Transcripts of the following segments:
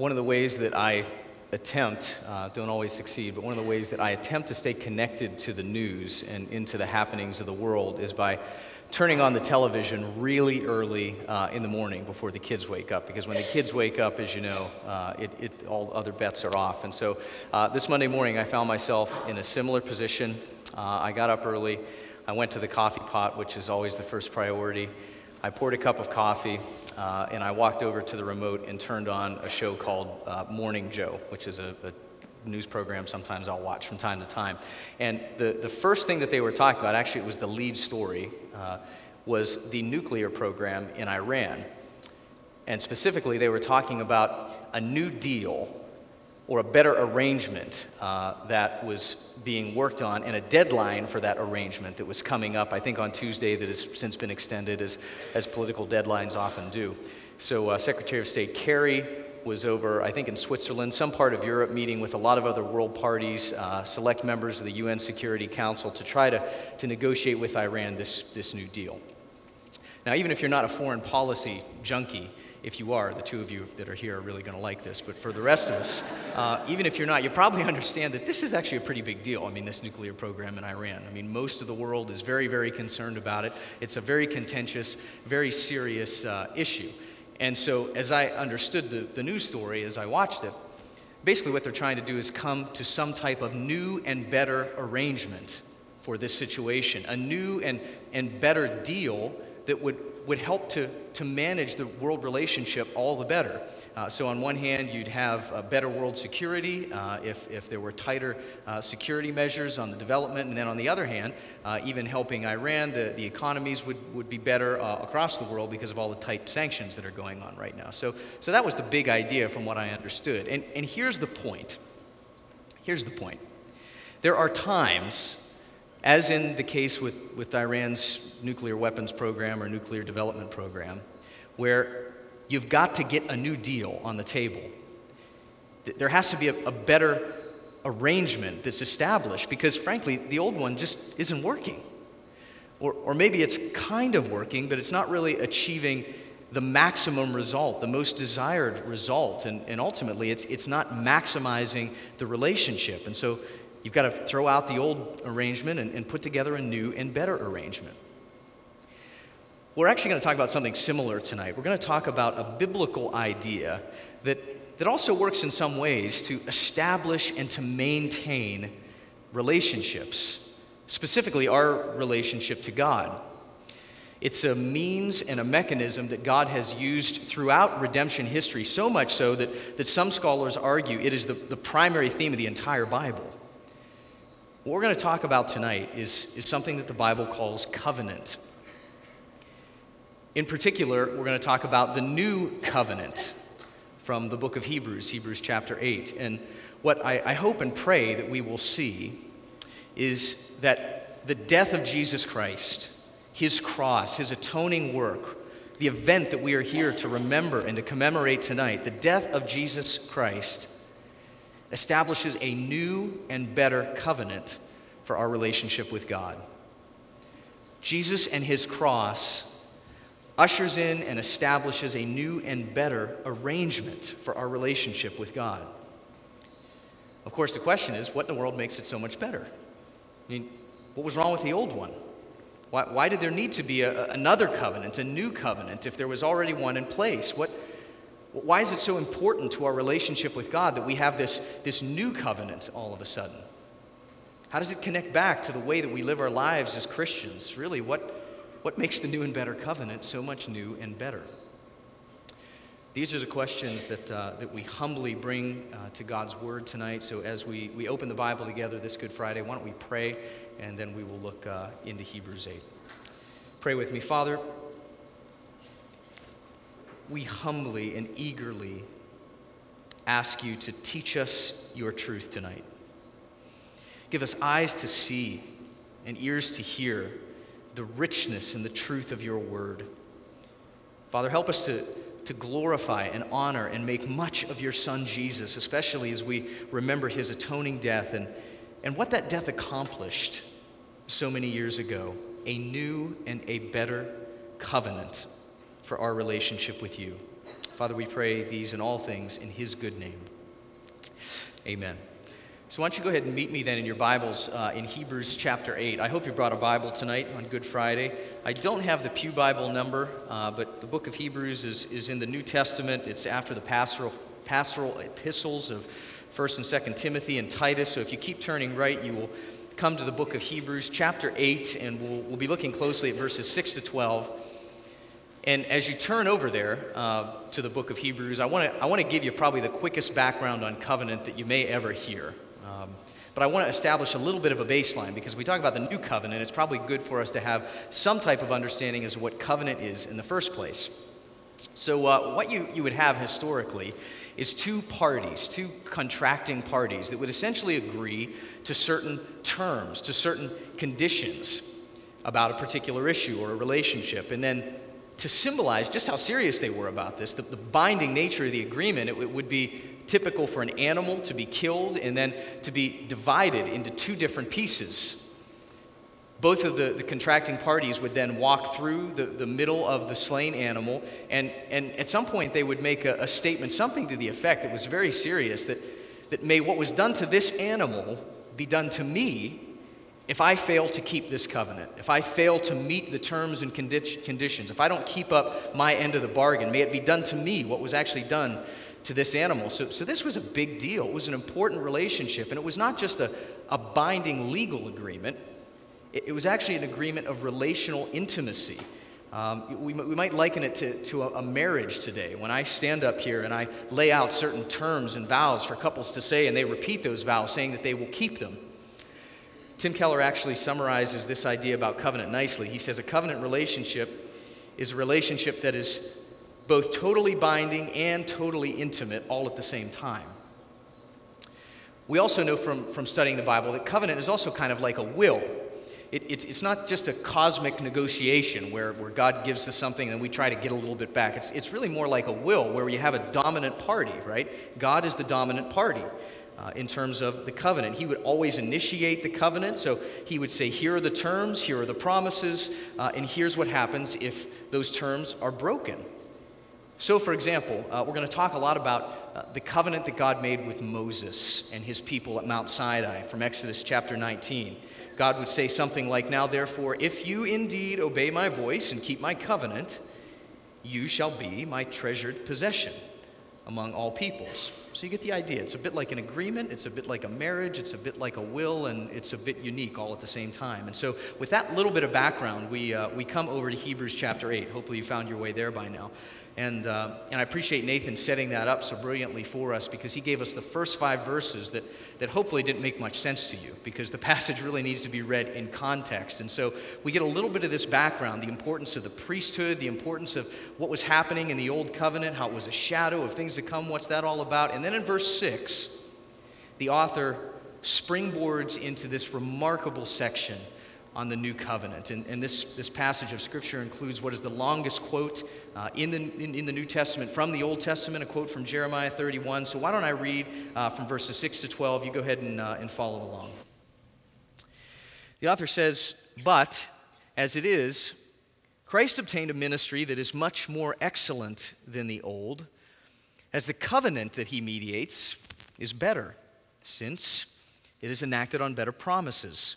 one of the ways that I attempt, uh, don't always succeed, but one of the ways that I attempt to stay connected to the news and into the happenings of the world is by turning on the television really early uh, in the morning before the kids wake up. Because when the kids wake up, as you know, uh, it, it, all other bets are off. And so uh, this Monday morning, I found myself in a similar position. Uh, I got up early. I went to the coffee pot, which is always the first priority. I poured a cup of coffee uh, and I walked over to the remote and turned on a show called uh, Morning Joe, which is a, a, news program sometimes I'll watch from time to time. And the, the first thing that they were talking about, actually, it was the lead story, uh, was the nuclear program in Iran. And specifically, they were talking about a new deal or a better arrangement uh, that was being worked on and a deadline for that arrangement that was coming up, I think on Tuesday, that has since been extended as, as political deadlines often do. So, uh, Secretary of State Kerry was over, I think, in Switzerland, some part of Europe, meeting with a lot of other world parties, uh, select members of the UN Security Council to try to, to negotiate with Iran this, this new deal. Now, even if you're not a foreign policy junkie, if you are, the two of you that are here are really going to like this. But for the rest of us, uh, even if you're not, you probably understand that this is actually a pretty big deal. I mean, this nuclear program in Iran. I mean, most of the world is very, very concerned about it. It's a very contentious, very serious uh, issue. And so, as I understood the, the news story as I watched it, basically what they're trying to do is come to some type of new and better arrangement for this situation, a new and, and better deal that would would help to, to manage the world relationship all the better. Uh, so, on one hand, you'd have better world security uh, if, if there were tighter uh, security measures on the development. And then on the other hand, uh, even helping Iran, the, the economies would, would be better uh, across the world because of all the tight sanctions that are going on right now. So, so that was the big idea from what I understood. And, and here's the point. Here's the point. There are times as in the case with, with Iran's nuclear weapons program or nuclear development program, where you've got to get a new deal on the table. There has to be a, a better arrangement that's established because, frankly, the old one just isn't working. Or, or maybe it's kind of working, but it's not really achieving the maximum result, the most desired result. And, and ultimately, it's, it's not maximizing the relationship. And so You've got to throw out the old arrangement and, and put together a new and better arrangement. We're actually going to talk about something similar tonight. We're going to talk about a biblical idea that, that also works in some ways to establish and to maintain relationships, specifically our relationship to God. It's a means and a mechanism that God has used throughout redemption history, so much so that, that some scholars argue it is the, the primary theme of the entire Bible. What we're going to talk about tonight is, is something that the Bible calls covenant. In particular, we're going to talk about the new covenant from the book of Hebrews, Hebrews chapter 8. And what I, I hope and pray that we will see is that the death of Jesus Christ, his cross, his atoning work, the event that we are here to remember and to commemorate tonight, the death of Jesus Christ, establishes a new and better covenant for our relationship with God. Jesus and his cross ushers in and establishes a new and better arrangement for our relationship with God. Of course, the question is what in the world makes it so much better? I mean, what was wrong with the old one? Why, why did there need to be a, another covenant, a new covenant, if there was already one in place? What, why is it so important to our relationship with God that we have this, this new covenant all of a sudden? How does it connect back to the way that we live our lives as Christians? Really, what, what makes the new and better covenant so much new and better? These are the questions that, uh, that we humbly bring uh, to God's Word tonight. So, as we, we open the Bible together this Good Friday, why don't we pray and then we will look uh, into Hebrews 8. Pray with me, Father we humbly and eagerly ask you to teach us your truth tonight. Give us eyes to see and ears to hear the richness and the truth of your word. Father, help us to, to glorify and honor and make much of your Son Jesus, especially as we remember his atoning death and, and what that death accomplished so many years ago a new and a better covenant for our relationship with you. Father, we pray these and all things in his good name. Amen. So, why don't you go ahead and meet me then in your Bibles uh, in Hebrews chapter 8. I hope you brought a Bible tonight on Good Friday. I don't have the Pew Bible number, uh, but the book of Hebrews is, is in the New Testament. It's after the pastoral, pastoral epistles of 1st and 2nd Timothy and Titus. So, if you keep turning right, you will come to the book of Hebrews, chapter 8, and we'll, we'll be looking closely at verses 6 to 12. And as you turn over there uh, to the book of Hebrews, I want to I wanna give you probably the quickest background on covenant that you may ever hear. Um, but I want to establish a little bit of a baseline because we talk about the new covenant. It's probably good for us to have some type of understanding as to what covenant is in the first place. So, uh, what you, you would have historically is two parties, two contracting parties that would essentially agree to certain terms, to certain conditions about a particular issue or a relationship. And then to symbolize just how serious they were about this, the, the binding nature of the agreement, it, it would be typical for an animal to be killed and then to be divided into two different pieces. Both of the, the contracting parties would then walk through the, the middle of the slain animal, and, and at some point they would make a, a statement, something to the effect that was very serious that, that may what was done to this animal be done to me if I fail to keep this covenant, if I fail to meet the terms and condi- conditions, if I don't keep up my end of the bargain, may it be done to me what was actually done to this animal. So, so this was a big deal. It was an important relationship, and it was not just a, a binding legal agreement, it, it was actually an agreement of relational intimacy. Um, we, we, might liken it to, to a, a, marriage today. When I stand up here and I lay out certain terms and vows for couples to say, and they repeat those vows, saying that they will keep them. Tim Keller actually summarizes this idea about covenant nicely. He says a covenant relationship is a relationship that is both totally binding and totally intimate all at the same time. We also know from, from studying the Bible that covenant is also kind of like a will. It, it, it's not just a cosmic negotiation where, where God gives us something and we try to get a little bit back. It's, it's really more like a will where you have a dominant party, right? God is the dominant party uh, in terms of the covenant. He would always initiate the covenant, so he would say, Here are the terms, here are the promises, uh, and here's what happens if those terms are broken. So, for example, uh, we're going to talk a lot about uh, the covenant that God made with Moses and his people at Mount Sinai from Exodus chapter 19. God would say something like, Now, therefore, if you indeed obey my voice and keep my covenant, you shall be my treasured possession among all peoples. So you get the idea. It's a bit like an agreement, it's a bit like a marriage, it's a bit like a will, and it's a bit unique all at the same time. And so, with that little bit of background, we, uh, we come over to Hebrews chapter 8. Hopefully, you found your way there by now. And, uh, and I appreciate Nathan setting that up so brilliantly for us because he gave us the first five verses that, that hopefully didn't make much sense to you because the passage really needs to be read in context. And so we get a little bit of this background the importance of the priesthood, the importance of what was happening in the Old Covenant, how it was a shadow of things to come, what's that all about. And then in verse 6, the author springboards into this remarkable section on the new covenant. And, and this, this passage of Scripture includes what is the longest quote uh, in, the, in, in, the New Testament from the Old Testament, a quote from Jeremiah 31. So why don't I read uh, from verses 6 to 12? You go ahead and, uh, and follow along. The author says, But as it is, Christ obtained a ministry that is much more excellent than the old, as the covenant that he mediates is better, since it is enacted on better promises.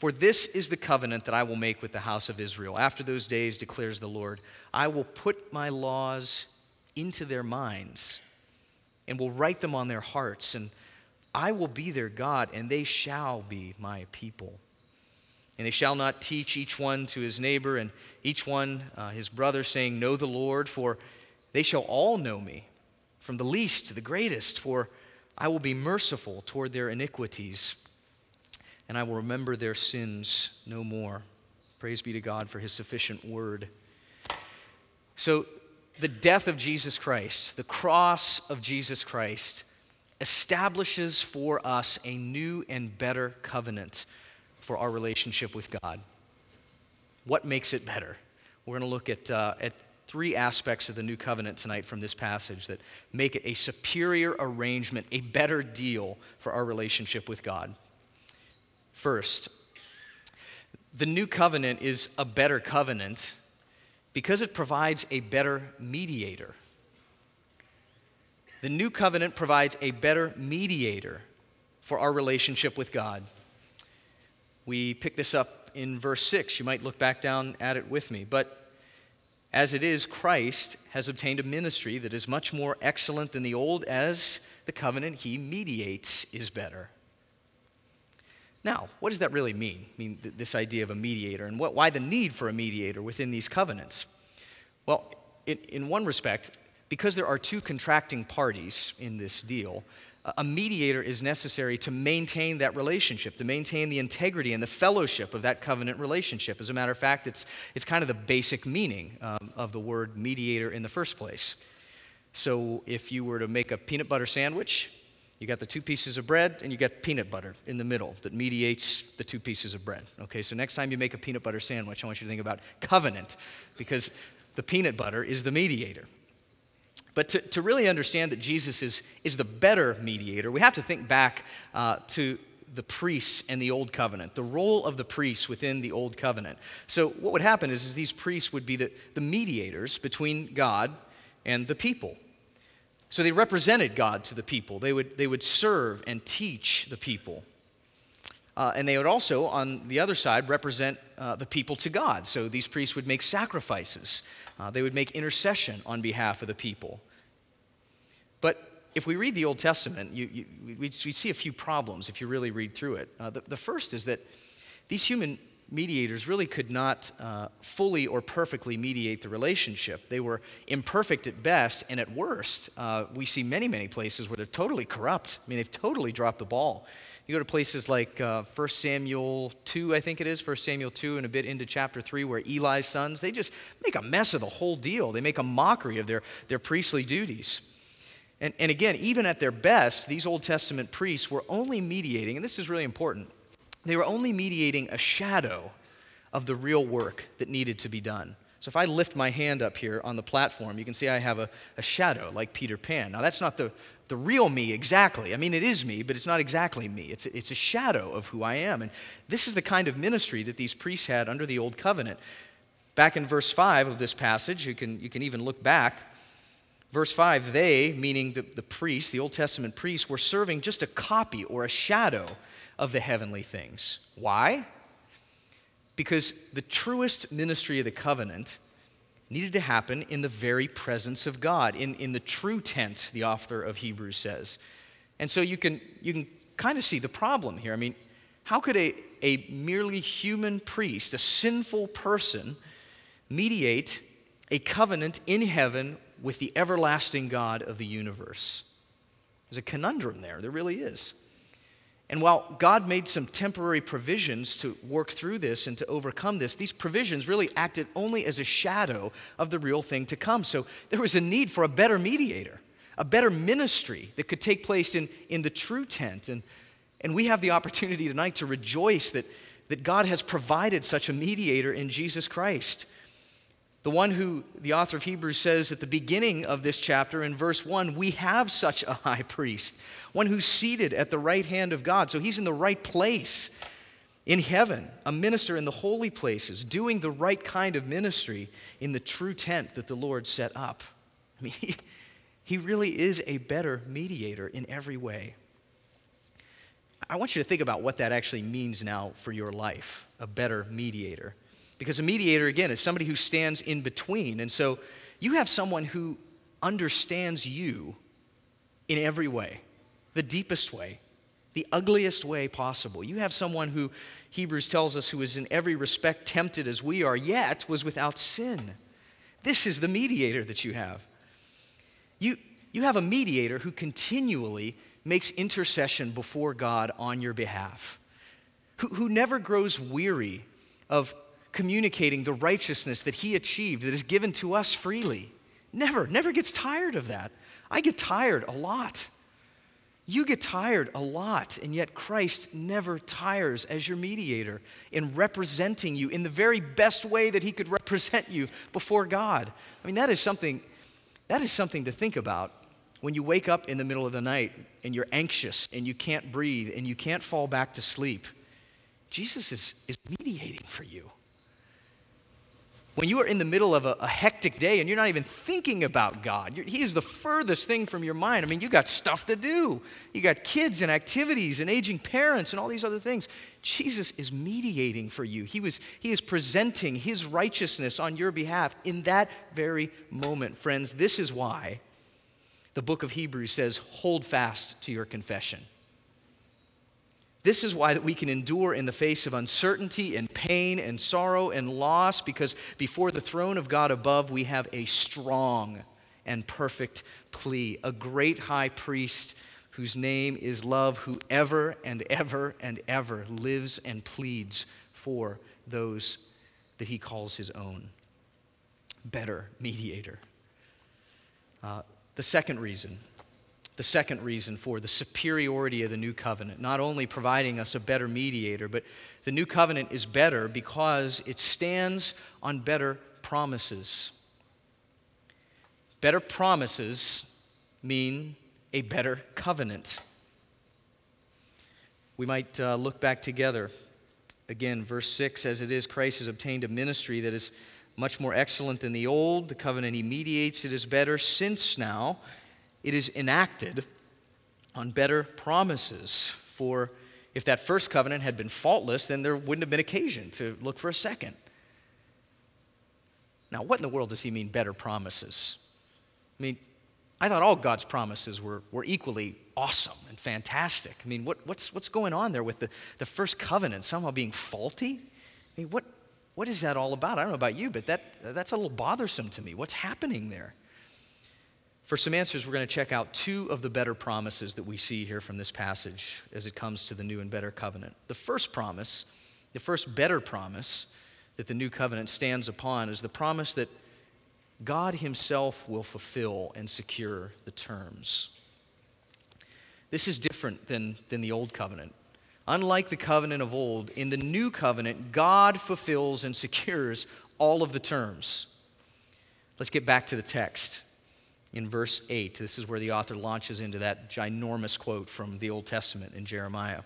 For this is the covenant that I will make with the house of Israel. After those days, declares the Lord, I will put my laws into their minds and will write them on their hearts, and I will be their God, and they shall be my people. And they shall not teach each one to his neighbor and each one uh, his brother, saying, Know the Lord, for they shall all know me, from the least to the greatest, for I will be merciful toward their iniquities and I will remember their sins no more. Praise be to God for his sufficient word. So, the death of Jesus Christ, the cross of Jesus Christ, establishes for us a new and better covenant for our relationship with God. What makes it better? We're going to look at, uh, at three aspects of the new covenant tonight from this passage that make it a superior arrangement, a better deal for our relationship with God. First, the new covenant is a better covenant because it provides a better mediator. The new covenant provides a better mediator for our relationship with God. We pick this up in verse 6. You might look back down at it with me. But as it is, Christ has obtained a ministry that is much more excellent than the old, as the covenant he mediates is better. Now, what does that really mean? I mean, th- this idea of a mediator, and what, why the need for a mediator within these covenants? Well, in, in one respect, because there are two contracting parties in this deal, a mediator is necessary to maintain that relationship, to maintain the integrity and the fellowship of that covenant relationship. As a matter of fact, it's, it's kind of the basic meaning um, of the word mediator in the first place. So if you were to make a peanut butter sandwich, you got the two pieces of bread and you got peanut butter in the middle that mediates the two pieces of bread. Okay, so next time you make a peanut butter sandwich, I want you to think about covenant because the peanut butter is the mediator. But to, to really understand that Jesus is, is the better mediator, we have to think back uh, to the priests and the old covenant, the role of the priests within the old covenant. So, what would happen is, is these priests would be the, the mediators between God and the people. So they represented God to the people. They would, they would serve and teach the people. Uh, and they would also, on the other side, represent uh, the people to God. So these priests would make sacrifices, uh, they would make intercession on behalf of the people. But if we read the Old Testament, you, you, we, we see a few problems if you really read through it. Uh, the, the first is that these human mediators really could not uh, fully or perfectly mediate the relationship. They were imperfect at best, and at worst, uh, we see many, many places where they're totally corrupt. I mean, they've totally dropped the ball. You go to places like uh, 1 Samuel 2, I think it is, 1 Samuel 2, and a bit into chapter 3, where Eli's sons, they just make a mess of the whole deal. They make a mockery of their, their priestly duties. And, and again, even at their best, these Old Testament priests were only mediating, and this is really important they were only mediating a shadow of the real work that needed to be done. So if I lift my hand up here on the platform, you can see I have a, a shadow like Peter Pan. Now, that's not the, the real me exactly. I mean, it is me, but it's not exactly me. It's, it's a shadow of who I am. And this is the kind of ministry that these priests had under the Old Covenant. Back in verse 5 of this passage, you can, you can even look back. Verse 5, they, meaning the, the priests, the Old Testament priests, were serving just a copy or a shadow of the heavenly things. Why? Because the truest ministry of the covenant needed to happen in the very presence of God, in, in the true tent, the author of Hebrews says. And so you can, you can kind of see the problem here. I mean, how could a, a merely human priest, a sinful person, mediate a covenant in heaven with the everlasting God of the universe? There's a conundrum there. There really is. And while God made some temporary provisions to work through this and to overcome this, these provisions really acted only as a shadow of the real thing to come. So there was a need for a better mediator, a better ministry that could take place in, in the true tent. And, and we have the opportunity tonight to rejoice that, that God has provided such a mediator in Jesus Christ. The one who the author of Hebrews says at the beginning of this chapter in verse 1 we have such a high priest, one who's seated at the right hand of God. So he's in the right place in heaven, a minister in the holy places, doing the right kind of ministry in the true tent that the Lord set up. I mean, he, he really is a better mediator in every way. I want you to think about what that actually means now for your life a better mediator. Because a mediator, again, is somebody who stands in between. And so you have someone who understands you in every way, the deepest way, the ugliest way possible. You have someone who Hebrews tells us who is in every respect tempted as we are, yet was without sin. This is the mediator that you have. You, you have a mediator who continually makes intercession before God on your behalf, who, who never grows weary of communicating the righteousness that he achieved that is given to us freely. Never, never gets tired of that. I get tired a lot. You get tired a lot, and yet Christ never tires as your mediator in representing you in the very best way that he could represent you before God. I mean, that is something, that is something to think about when you wake up in the middle of the night and you're anxious and you can't breathe and you can't fall back to sleep. Jesus is, is mediating for you. When you are in the middle of a, a hectic day and you're not even thinking about God, He is the furthest thing from your mind. I mean, you got stuff to do. You got kids and activities and aging parents and all these other things. Jesus is mediating for you. He, was, he is presenting His righteousness on your behalf in that very moment. Friends, this is why the book of Hebrews says, hold fast to your confession. This is why that we can endure in the face of uncertainty and pain and sorrow and loss because before the throne of God above we have a strong and perfect plea, a great high priest whose name is love, who ever and ever and ever lives and pleads for those that he calls his own. Better mediator. Uh, the second reason the second reason for the superiority of the new covenant, not only providing us a better mediator, but the new covenant is better because it stands on better promises. Better promises mean a better covenant. We might uh, look back together. Again, verse 6 as it is, Christ has obtained a ministry that is much more excellent than the old. The covenant he mediates, it is better, since now it is enacted on better promises. For if that first covenant had been faultless, then there wouldn't have been occasion to look for a second. Now, what in the world does he mean, better promises? I mean, I thought all God's promises were, were equally awesome and fantastic. I mean, what, what's, what's going on there with the, the first covenant somehow being faulty? I mean, what, what is that all about? I don't know about you, but that, that's a little bothersome to me. What's happening there? For some answers, we're going to check out two of the better promises that we see here from this passage as it comes to the new and better covenant. The first promise, the first better promise that the new covenant stands upon is the promise that God Himself will fulfill and secure the terms. This is different than, than the old covenant. Unlike the covenant of old, in the new covenant, God fulfills and secures all of the terms. Let's get back to the text in verse 8. This is where the author launches into that ginormous quote from the Old Testament in Jeremiah.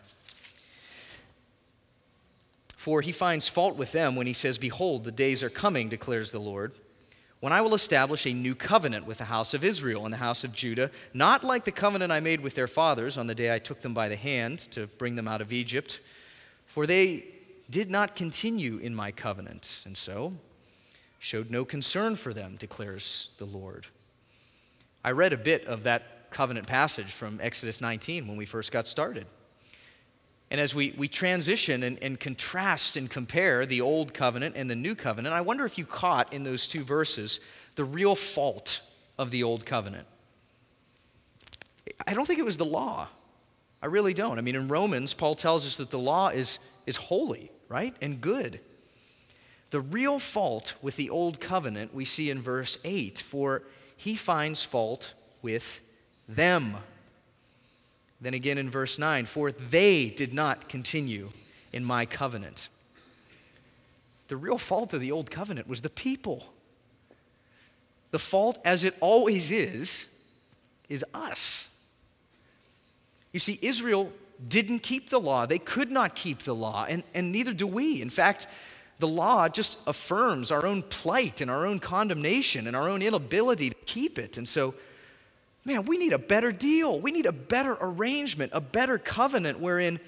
For he finds fault with them when he says, Behold, the days are coming, declares the Lord, when I will establish a new covenant with the house of Israel and the house of Judah, not like the covenant I made with their fathers on the day I took them by the hand to bring them out of Egypt. For they did not continue in my covenant, and so showed no concern for them, declares the Lord. I read a bit of that covenant passage from Exodus 19 when we first got started. And as we, we transition and, and contrast and compare the old covenant and the new covenant, I wonder if you caught in those two verses the real fault of the old covenant. I don't think it was the law. I really don't. I mean, in Romans, Paul tells us that the law is, is holy, right? And good. The real fault with the old covenant we see in verse 8 for he finds fault with them. Then again in verse 9, for they did not continue in my covenant. The real fault of the old covenant was the people. The fault, as it always is, is us. You see, Israel didn't keep the law. They could not keep the law, and, and neither do we. In fact, the law just affirms our own plight and our own condemnation and our own inability to keep it. And so, man, we need a better deal. We need a better arrangement, a better covenant wherein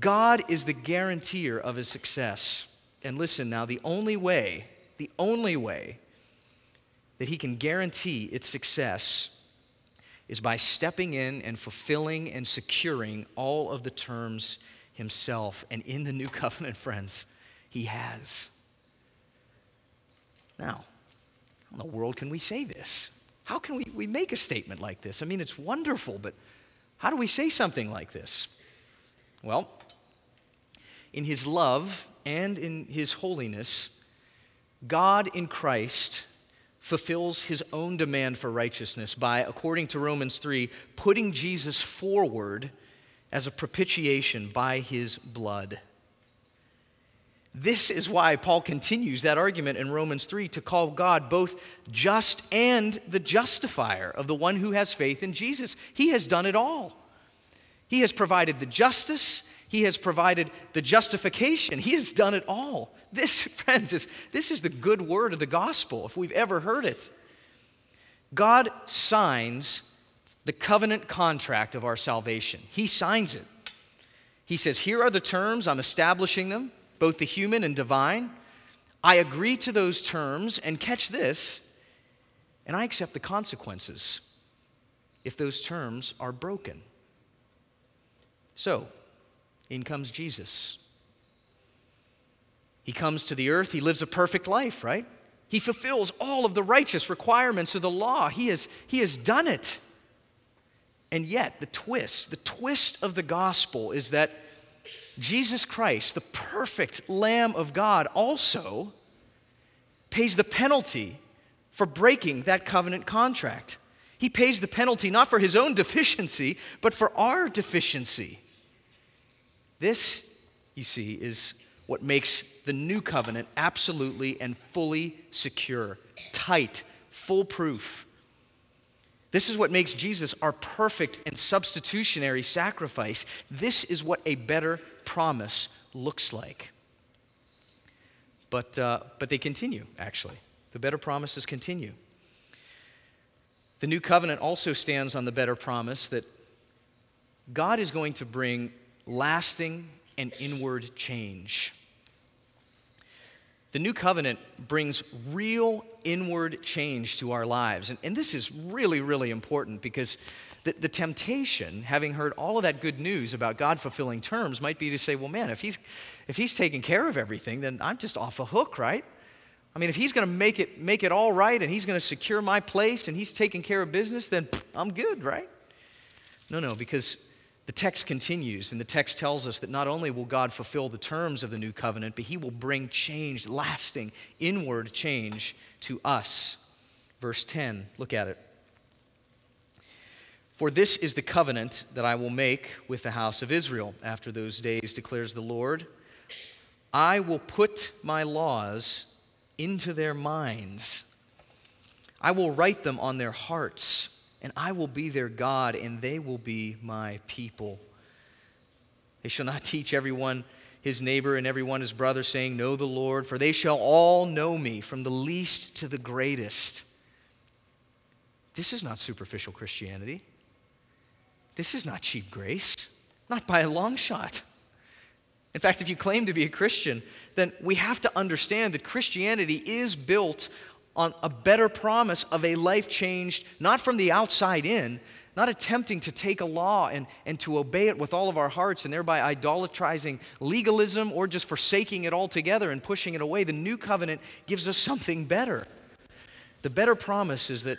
God is the guarantor of his success. And listen now, the only way, the only way that he can guarantee its success is by stepping in and fulfilling and securing all of the terms himself. And in the new covenant, friends, he has. Now, how in the world can we say this? How can we, we make a statement like this? I mean, it's wonderful, but how do we say something like this? Well, in his love and in his holiness, God in Christ fulfills his own demand for righteousness by, according to Romans 3, putting Jesus forward as a propitiation by his blood. This is why Paul continues that argument in Romans 3 to call God both just and the justifier of the one who has faith in Jesus. He has done it all. He has provided the justice, He has provided the justification. He has done it all. This, friends, is, this is the good word of the gospel, if we've ever heard it. God signs the covenant contract of our salvation, He signs it. He says, Here are the terms, I'm establishing them both the human and divine. I agree to those terms, and catch this, and I accept the consequences if those terms are broken. So, in comes Jesus. He comes to the earth, he lives a perfect life, right? He fulfills all of the righteous requirements of the law. He has, he has done it. And yet, the twist, the twist of the gospel is that Jesus Christ, the perfect Lamb of God, also pays the penalty for breaking that covenant contract. He pays the penalty not for his own deficiency, but for our deficiency. This, you see, is what makes the new covenant absolutely and fully secure, tight, foolproof. This is what makes Jesus our perfect and substitutionary sacrifice. This is what a better promise looks like. But, uh, but they continue, actually. The better promises continue. The new covenant also stands on the better promise that God is going to bring lasting and inward change. The new covenant brings real inward change to our lives. And, and this is really, really important because the, the temptation, having heard all of that good news about God fulfilling terms, might be to say, well, man, if he's, if he's taking care of everything, then I'm just off a hook, right? I mean, if he's going to make it, make it all right and he's going to secure my place and he's taking care of business, then I'm good, right? No, no, because the text continues, and the text tells us that not only will God fulfill the terms of the new covenant, but he will bring change, lasting, inward change to us. Verse 10, look at it. For this is the covenant that I will make with the house of Israel after those days, declares the Lord. I will put my laws into their minds, I will write them on their hearts, and I will be their God, and they will be my people. They shall not teach everyone his neighbor and everyone his brother, saying, Know the Lord, for they shall all know me, from the least to the greatest. This is not superficial Christianity. This is not cheap grace, not by a long shot. In fact, if you claim to be a Christian, then we have to understand that Christianity is built on a better promise of a life changed, not from the outside in, not attempting to take a law and, and to obey it with all of our hearts and thereby idolatrizing legalism or just forsaking it altogether and pushing it away. The new covenant gives us something better. The better promise is that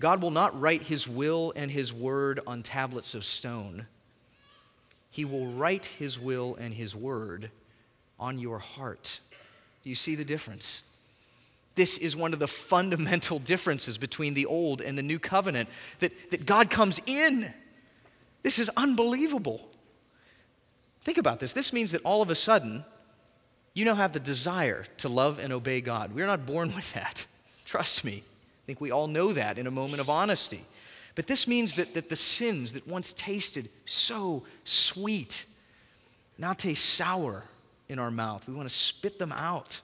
God will not write his will and his word on tablets of stone. He will write his will and his word on your heart. Do you see the difference? This is one of the fundamental differences between the old and the new covenant that, that God comes in. This is unbelievable. Think about this. This means that all of a sudden, you now have the desire to love and obey God. We're not born with that. Trust me think we all know that in a moment of honesty. But this means that, that the sins that once tasted so sweet now taste sour in our mouth. We want to spit them out.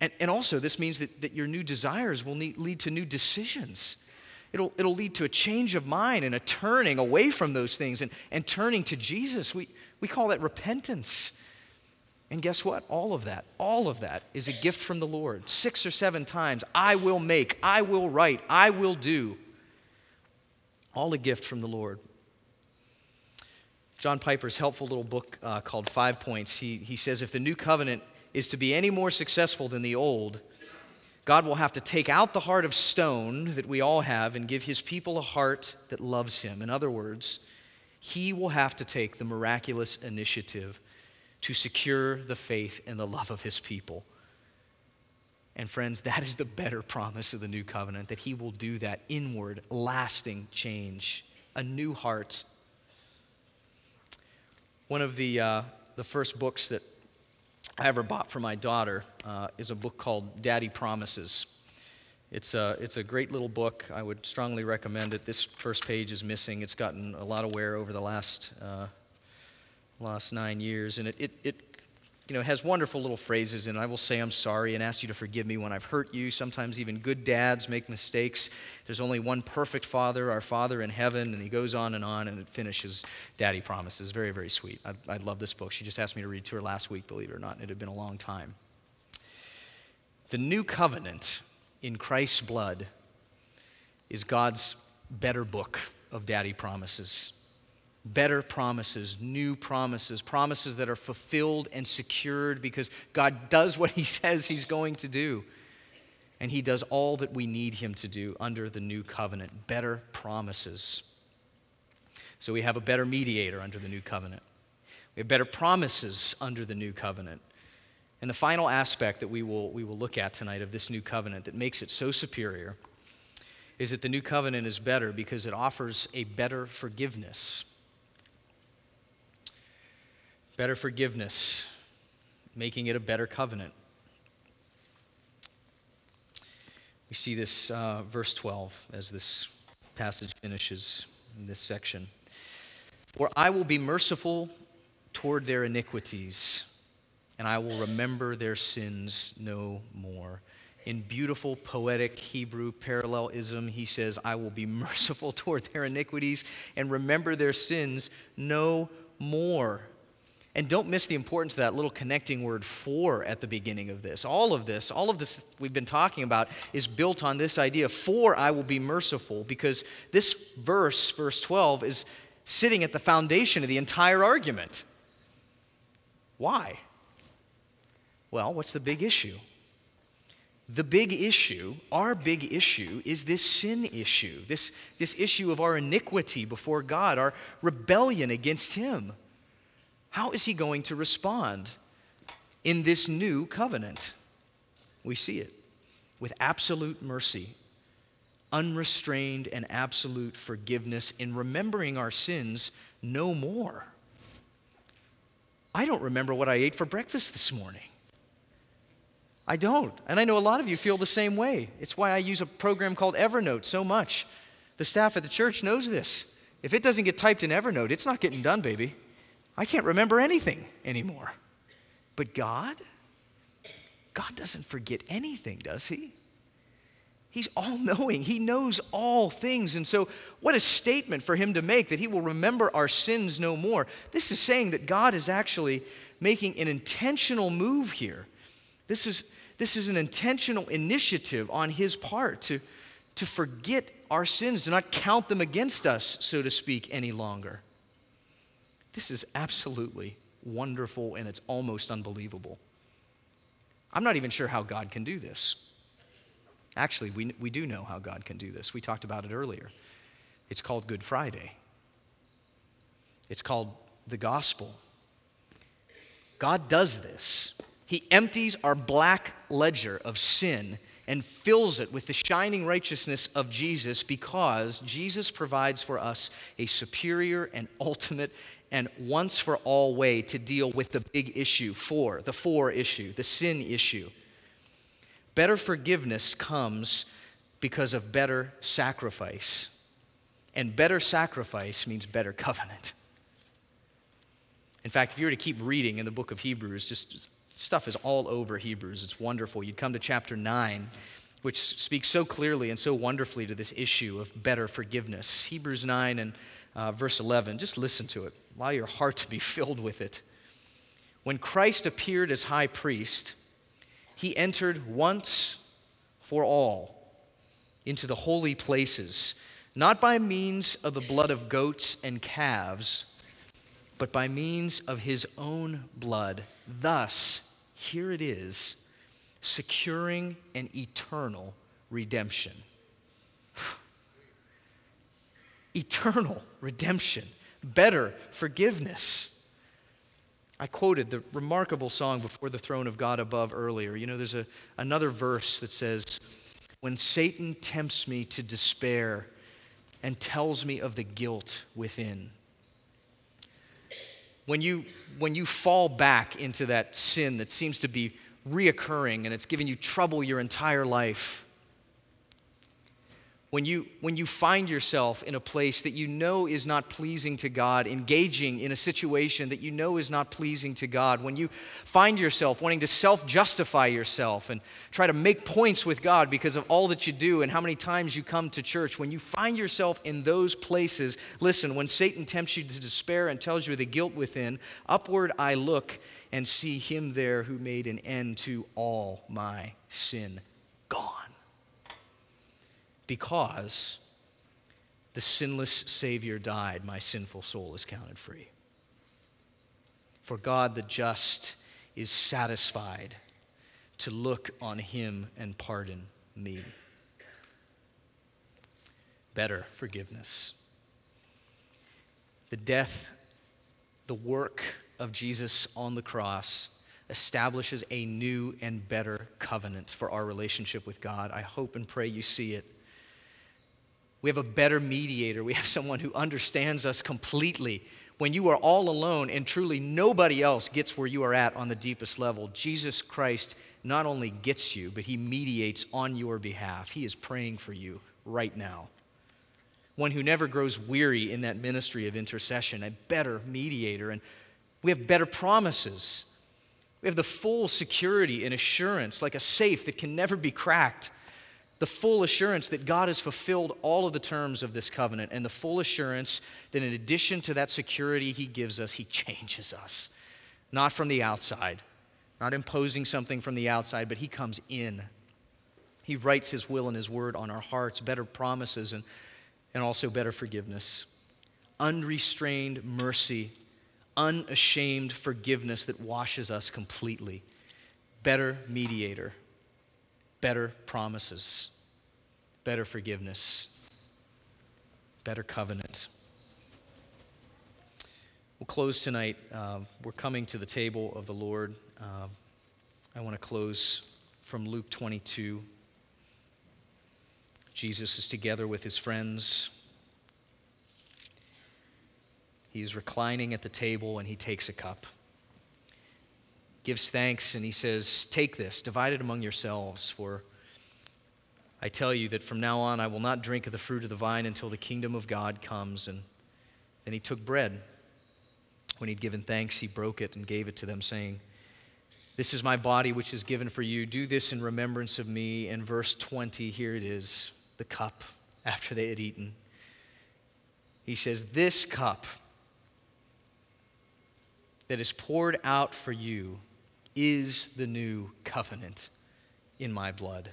And, and also, this means that, that your new desires will need, lead to new decisions. It'll, it'll lead to a change of mind and a turning away from those things and, and turning to Jesus. We, we call that repentance. And guess what? All of that, all of that is a gift from the Lord. Six or seven times, I will make, I will write, I will do. All a gift from the Lord. John Piper's helpful little book uh, called Five Points, he, he says if the new covenant is to be any more successful than the old, God will have to take out the heart of stone that we all have and give his people a heart that loves him. In other words, he will have to take the miraculous initiative to secure the faith and the love of his people. And friends, that is the better promise of the new covenant that he will do that inward, lasting change, a new heart. One of the, uh, the first books that I ever bought for my daughter uh, is a book called Daddy Promises. It's a, it's a great little book. I would strongly recommend it. This first page is missing. It's gotten a lot of wear over the last, uh, last nine years. And it, it, it you know, has wonderful little phrases it. I will say I'm sorry and ask you to forgive me when I've hurt you. Sometimes even good dads make mistakes. There's only one perfect father, our Father in heaven. And he goes on and on, and it finishes Daddy Promises. Very, very sweet. I, I love this book. She just asked me to read to her last week, believe it or not. It had been a long time. The new covenant in Christ's blood is God's better book of daddy promises. Better promises, new promises, promises that are fulfilled and secured because God does what He says He's going to do. And He does all that we need Him to do under the new covenant. Better promises. So we have a better mediator under the new covenant. We have better promises under the new covenant. And the final aspect that we will, we will look at tonight of this new covenant that makes it so superior is that the new covenant is better because it offers a better forgiveness. Better forgiveness, making it a better covenant. We see this uh, verse 12 as this passage finishes in this section. For I will be merciful toward their iniquities and I will remember their sins no more. In beautiful poetic Hebrew parallelism, he says, I will be merciful toward their iniquities and remember their sins no more. And don't miss the importance of that little connecting word for at the beginning of this. All of this, all of this we've been talking about is built on this idea for I will be merciful because this verse, verse 12, is sitting at the foundation of the entire argument. Why? Well, what's the big issue? The big issue, our big issue, is this sin issue, this, this issue of our iniquity before God, our rebellion against Him. How is He going to respond in this new covenant? We see it with absolute mercy, unrestrained and absolute forgiveness in remembering our sins no more. I don't remember what I ate for breakfast this morning. I don't. And I know a lot of you feel the same way. It's why I use a program called Evernote so much. The staff at the church knows this. If it doesn't get typed in Evernote, it's not getting done, baby. I can't remember anything anymore. But God, God doesn't forget anything, does He? He's all knowing. He knows all things. And so, what a statement for Him to make that He will remember our sins no more. This is saying that God is actually making an intentional move here this is, this is an intentional initiative on his part to, to forget our sins, to not count them against us, so to speak, any longer. This is absolutely wonderful and it's almost unbelievable. I'm not even sure how God can do this. Actually, we, we do know how God can do this. We talked about it earlier. It's called Good Friday, it's called the gospel. God does this he empties our black ledger of sin and fills it with the shining righteousness of Jesus because Jesus provides for us a superior and ultimate and once for all way to deal with the big issue for, the for issue, the sin issue. Better forgiveness comes because of better sacrifice. And better sacrifice means better covenant. In fact, if you were to keep reading in the book of Hebrews, just stuff is all over Hebrews. It's wonderful. You'd come to chapter 9, which speaks so clearly and so wonderfully to this issue of better forgiveness. Hebrews 9 and uh, verse 11. Just listen to it. Allow your heart to be filled with it. When Christ appeared as high priest, he entered once for all into the holy places, not by means of the blood of goats and calves but by means of his own blood. Thus, here it is, securing an eternal redemption. eternal redemption, better forgiveness. I quoted the remarkable song Before the Throne of God Above earlier. You know, there's a, another verse that says, When Satan tempts me to despair and tells me of the guilt within. When you, when you fall back into that sin that seems to be reoccurring and it's giving you trouble your entire life, when you, when you find yourself in a place that you know is not pleasing to God, engaging in a situation that you know is not pleasing to God, when you find yourself wanting to self justify yourself and try to make points with God because of all that you do and how many times you come to church, when you find yourself in those places, listen, when Satan tempts you to despair and tells you the guilt within, upward I look and see him there who made an end to all my sin gone because the sinless Savior died, my sinful soul is counted free. For God the just is satisfied to look on him and pardon me. Better forgiveness. The death, the work of Jesus on the cross establishes a new and better covenant for our relationship with God. I hope and pray you see it. We have a better mediator. We have someone who understands us completely. When you are all alone and truly nobody else gets where you are at on the deepest level, Jesus Christ not only gets you, but he mediates on your behalf. He is praying for you right now. One who never grows weary in that ministry of intercession, a better mediator. And we have better promises. We have the full security and assurance, like a safe that can never be cracked the full assurance that God has fulfilled all of the terms of this covenant, and the full assurance that in addition to that security He gives us, He changes us. Not from the outside, not imposing something from the outside, but He comes in. He writes His will and His word on our hearts, better promises, and, and also better forgiveness. Unrestrained mercy, unashamed forgiveness that washes us completely. Better mediator better promises, better forgiveness, better covenant. We'll close tonight. Uh, we're coming to the table of the Lord. Uh, I want to close from Luke 22. Jesus is together with his friends. He's reclining at the table and he takes a cup gives thanks and he says, Take this, divide it among yourselves, for I tell you that from now on I will not drink of the fruit of the vine until the kingdom of God comes. And then he took bread. When he'd given thanks, he broke it and gave it to them, saying, This is my body which is given for you. Do this in remembrance of me. And verse 20, here it is the cup after they had eaten. He says, This cup that is poured out for you is the new covenant in my blood.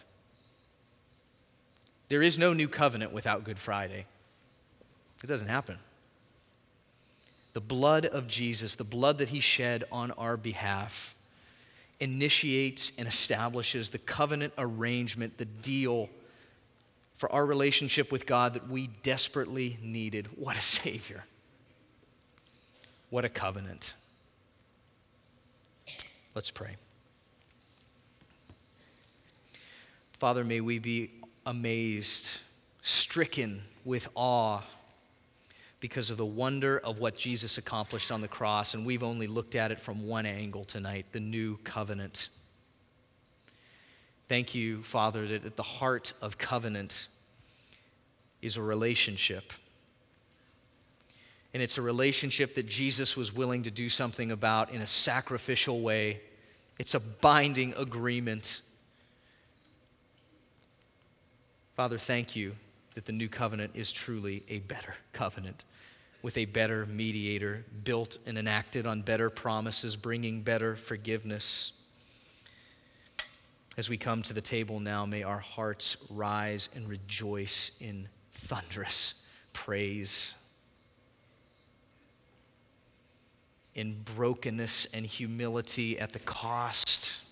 There is no new covenant without Good Friday. It doesn't happen. The blood of Jesus, the blood that he shed on our behalf, initiates and establishes the covenant arrangement, the deal for our relationship with God that we desperately needed. What a Savior! What a covenant. Let's pray. Father, may we be amazed, stricken with awe because of the wonder of what Jesus accomplished on the cross, and we've only looked at it from one angle tonight the new covenant. Thank you, Father, that at the heart of covenant is a relationship. And it's a relationship that Jesus was willing to do something about in a sacrificial way. It's a binding agreement. Father, thank you that the new covenant is truly a better covenant with a better mediator, built and enacted on better promises, bringing better forgiveness. As we come to the table now, may our hearts rise and rejoice in thunderous praise in brokenness and humility at the cost.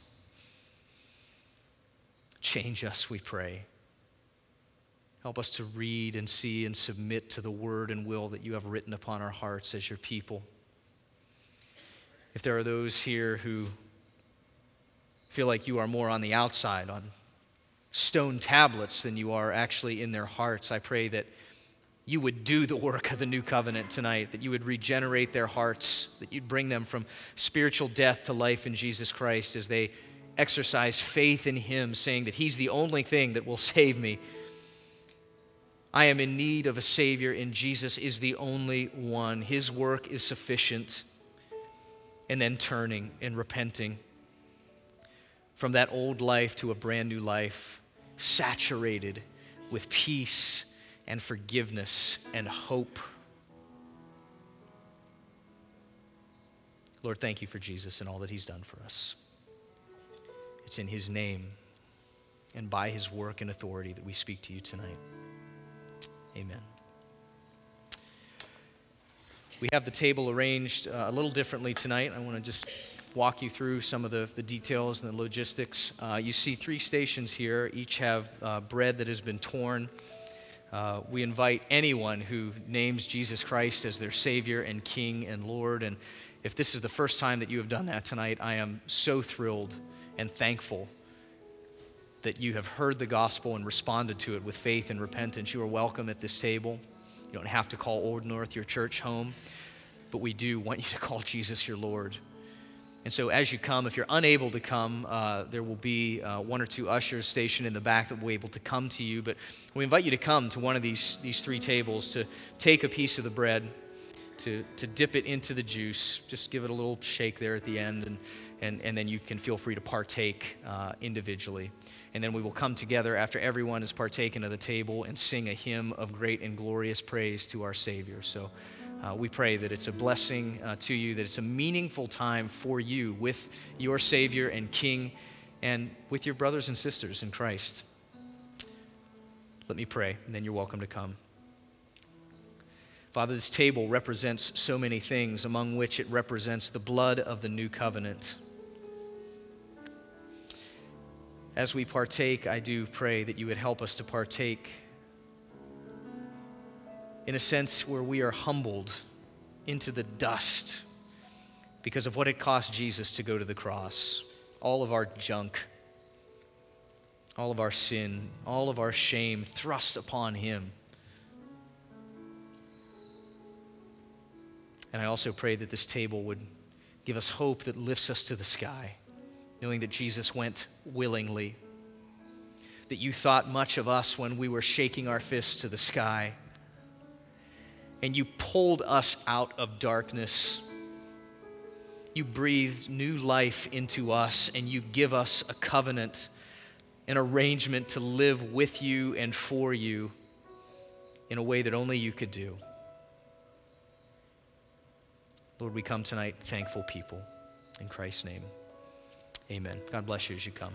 Change us, we pray. Help us to read and see and submit to the word and will that you have written upon our hearts as your people. If there are those here who feel like you are more on the outside, on stone tablets, than you are actually in their hearts, I pray that you would do the work of the new covenant tonight, that you would regenerate their hearts, that you'd bring them from spiritual death to life in Jesus Christ as they exercise faith in Him, saying that He's the only thing that will save me. I am in need of a Savior, and Jesus is the only one. His work is sufficient. And then turning and repenting from that old life to a brand new life, saturated with peace and forgiveness and hope. Lord, thank you for Jesus and all that he's done for us. It's in his name and by his work and authority that we speak to you tonight. Amen. We have the table arranged uh, a little differently tonight. I want to just walk you through some of the, the details and the logistics. Uh, you see three stations here, each have uh, bread that has been torn. Uh, we invite anyone who names Jesus Christ as their Savior and King and Lord. And if this is the first time that you have done that tonight, I am so thrilled and thankful that you have heard the gospel and responded to it with faith and repentance. You are welcome at this table. You don't have to call Old North your church home, but we do want you to call Jesus your Lord. And so, as you come, if you're unable to come, uh, there will be uh, one or two ushers stationed in the back that will be able to come to you. But we invite you to come to one of these, these three tables to take a piece of the bread, to, to dip it into the juice. Just give it a little shake there at the end, and, and, and then you can feel free to partake uh, individually. And then we will come together after everyone has partaken of the table and sing a hymn of great and glorious praise to our Savior. So, uh, we pray that it's a blessing uh, to you, that it's a meaningful time for you with your Savior and King and with your brothers and sisters in Christ. Let me pray, and then you're welcome to come. Father, this table represents so many things, among which it represents the blood of the new covenant. As we partake, I do pray that you would help us to partake in a sense where we are humbled into the dust because of what it cost Jesus to go to the cross. All of our junk, all of our sin, all of our shame thrust upon him. And I also pray that this table would give us hope that lifts us to the sky, knowing that Jesus went willingly, that you thought much of us when we were shaking our fists to the sky and you pulled us out of darkness. You breathed new life into us, and you give us a covenant, an arrangement to live with you and for you in a way that only you could do. Lord, we come tonight thankful people. In Christ's name, amen. God bless you as you come.